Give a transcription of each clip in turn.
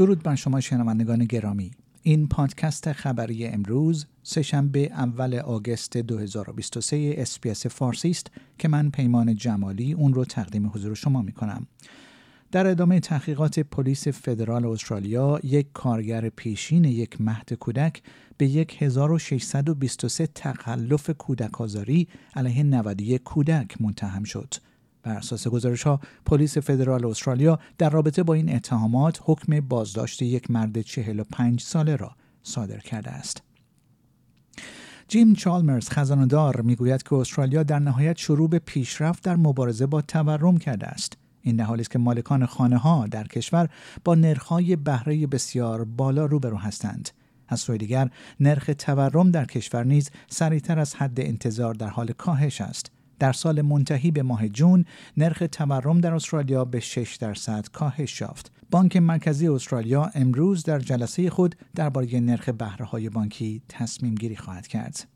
درود بر شما شنوندگان گرامی این پادکست خبری امروز سه‌شنبه اول August 2023 SBS فارسی است که من پیمان جمالی اون رو تقدیم حضور شما می کنم. در ادامه تحقیقات پلیس فدرال استرالیا یک کارگر پیشین یک مهد کودک به 1623 تخلف کودک آزاری علیه 91 کودک متهم شد. بر اساس گزارش ها پلیس فدرال استرالیا در رابطه با این اتهامات حکم بازداشت یک مرد 45 ساله را صادر کرده است. جیم چالمرز خزاندار می‌گوید که استرالیا در نهایت شروع به پیشرفت در مبارزه با تورم کرده است. این در حالی است که مالکان خانه ها در کشور با نرخ‌های بهره بسیار بالا روبرو هستند. از سوی دیگر نرخ تورم در کشور نیز سریعتر از حد انتظار در حال کاهش است. در سال منتهی به ماه جون نرخ تورم در استرالیا به 6 درصد کاهش یافت. بانک مرکزی استرالیا امروز در جلسه خود درباره نرخ بهره بانکی تصمیم گیری خواهد کرد.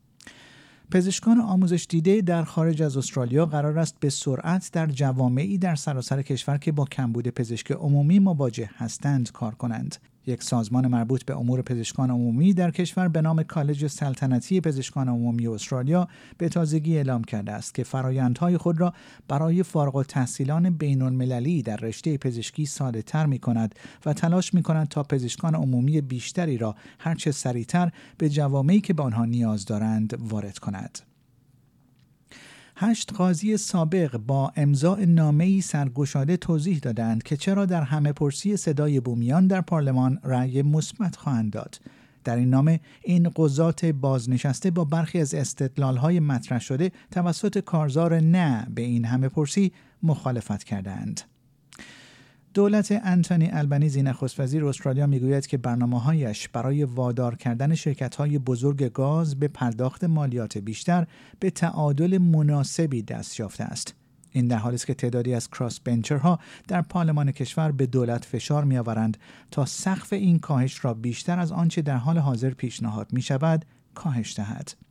پزشکان آموزش دیده در خارج از استرالیا قرار است به سرعت در جوامعی در سراسر کشور که با کمبود پزشک عمومی مواجه هستند کار کنند. یک سازمان مربوط به امور پزشکان عمومی در کشور به نام کالج سلطنتی پزشکان عمومی استرالیا به تازگی اعلام کرده است که فرایندهای خود را برای فارغ التحصیلان بین المللی در رشته پزشکی ساده تر می کند و تلاش می کند تا پزشکان عمومی بیشتری را هرچه سریعتر به جوامعی که به آنها نیاز دارند وارد کند. هشت قاضی سابق با امضاع نامه‌ای سرگشاده توضیح دادند که چرا در همه پرسی صدای بومیان در پارلمان رأی مثبت خواهند داد. در این نامه این قضات بازنشسته با برخی از استدلالهای مطرح شده توسط کارزار نه به این همه پرسی مخالفت کردند. دولت انتونی البنیزی نخست وزیر استرالیا می‌گوید که برنامه هایش برای وادار کردن شرکت های بزرگ گاز به پرداخت مالیات بیشتر به تعادل مناسبی دست یافته است. این در حالی است که تعدادی از کراس بنچرها در پارلمان کشور به دولت فشار میآورند تا سقف این کاهش را بیشتر از آنچه در حال حاضر پیشنهاد می شود کاهش دهد.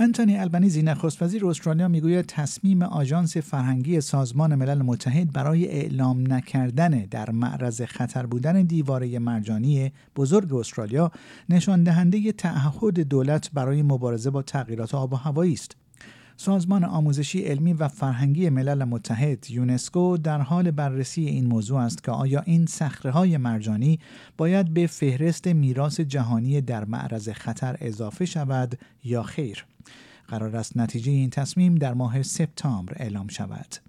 انتونی البنیزی نخست وزیر استرالیا می‌گوید تصمیم آژانس فرهنگی سازمان ملل متحد برای اعلام نکردن در معرض خطر بودن دیواره مرجانی بزرگ استرالیا نشان دهنده تعهد دولت برای مبارزه با تغییرات آب و هوایی است. سازمان آموزشی علمی و فرهنگی ملل متحد یونسکو در حال بررسی این موضوع است که آیا این صخره های مرجانی باید به فهرست میراث جهانی در معرض خطر اضافه شود یا خیر؟ قرار است نتیجه این تصمیم در ماه سپتامبر اعلام شود.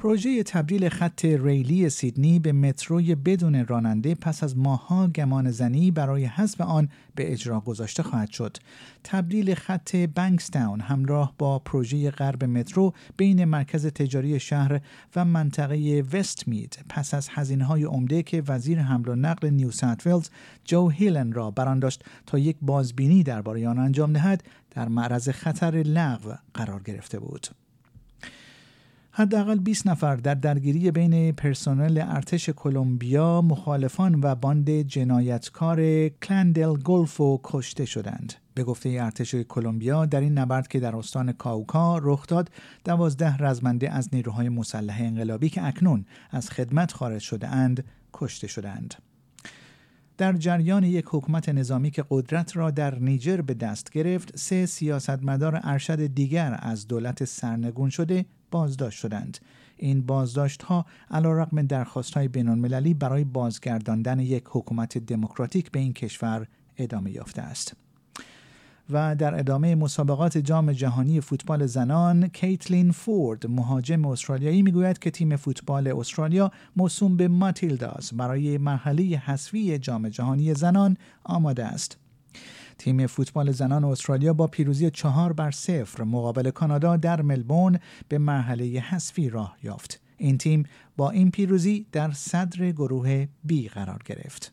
پروژه تبدیل خط ریلی سیدنی به متروی بدون راننده پس از ماها گمان زنی برای حذف آن به اجرا گذاشته خواهد شد. تبدیل خط بنکستاون همراه با پروژه غرب مترو بین مرکز تجاری شهر و منطقه وست مید پس از هزینه های عمده که وزیر حمل و نقل نیو ساوت ولز جو هیلن را بر آن داشت تا یک بازبینی درباره آن انجام دهد در معرض خطر لغو قرار گرفته بود. حداقل 20 نفر در درگیری بین پرسنل ارتش کلمبیا مخالفان و باند جنایتکار Clan del Golfo کشته شدند. به گفته ارتش کلمبیا در این نبرد که در استان کاوکا رخ داد دوازده رزمنده از نیروهای مسلح انقلابی که اکنون از خدمت خارج شده اند کشته شدند. در جریان یک حکومت نظامی که قدرت را در نیجر به دست گرفت سه سیاستمدار ارشد دیگر از دولت سرنگون شده بازداشت شدند. این بازداشت ها علا رقم درخواست های بین برای بازگرداندن یک حکومت دموکراتیک به این کشور ادامه یافته است. و در ادامه مسابقات جام جهانی فوتبال زنان کیتلین فورد مهاجم استرالیایی می‌گوید که تیم فوتبال استرالیا موسوم به ماتیلداز برای مرحله حذفی جام جهانی زنان آماده است. تیم فوتبال زنان استرالیا با پیروزی چهار بر صفر مقابل کانادا در ملبورن به مرحله حذفی راه یافت. این تیم با این پیروزی در صدر گروه بی قرار گرفت.